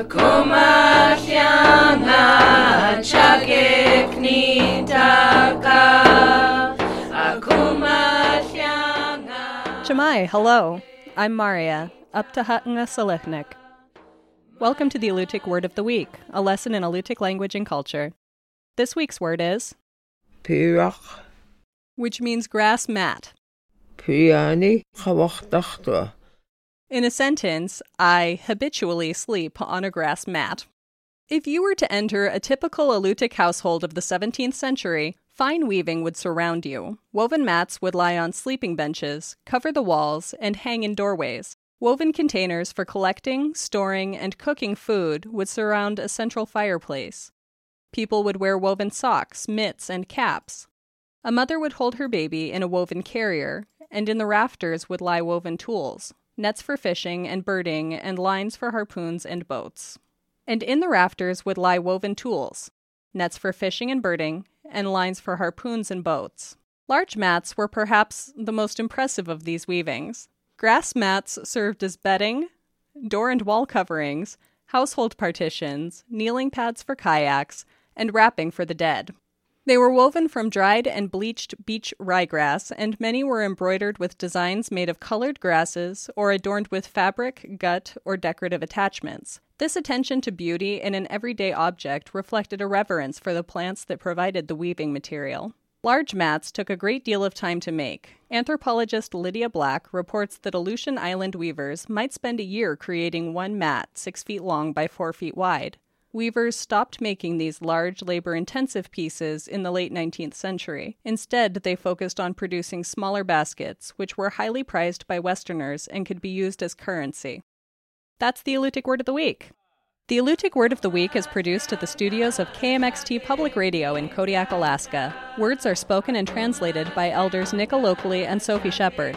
Akumahyanga chakeknitaka Akumahyanga Chamai, hello. I'm Maria, up to Hatanga Selechnik. Welcome to the Alutiiq Word of the Week, a lesson in Alutiiq language and culture. This week's word is, Pyrach, which means grass mat. Pyani, Chawachtachtua. In a sentence, I habitually sleep on a grass mat. If you were to enter a typical Alutiiq household of the 17th century, fine weaving would surround you. Woven mats would lie on sleeping benches, cover the walls, and hang in doorways. Woven containers for collecting, storing, and cooking food would surround a central fireplace. People would wear woven socks, mitts, and caps. A mother would hold her baby in a woven carrier, and in the rafters would lie woven tools nets for fishing and birding, and lines for harpoons and boats. And in the rafters would lie woven tools nets for fishing and birding, and lines for harpoons and boats. Large mats were perhaps the most impressive of these weavings. Grass mats served as bedding, door and wall coverings, household partitions, kneeling pads for kayaks, and wrapping for the dead. They were woven from dried and bleached beach ryegrass, and many were embroidered with designs made of colored grasses or adorned with fabric, gut, or decorative attachments. This attention to beauty in an everyday object reflected a reverence for the plants that provided the weaving material. Large mats took a great deal of time to make. Anthropologist Lydia Black reports that Aleutian Island weavers might spend a year creating one mat six feet long by four feet wide. Weavers stopped making these large, labor intensive pieces in the late 19th century. Instead, they focused on producing smaller baskets, which were highly prized by Westerners and could be used as currency. That's the Alutiiq Word of the Week. The Alutiiq Word of the Week is produced at the studios of KMXT Public Radio in Kodiak, Alaska. Words are spoken and translated by elders Nick Alokli and Sophie Shepard.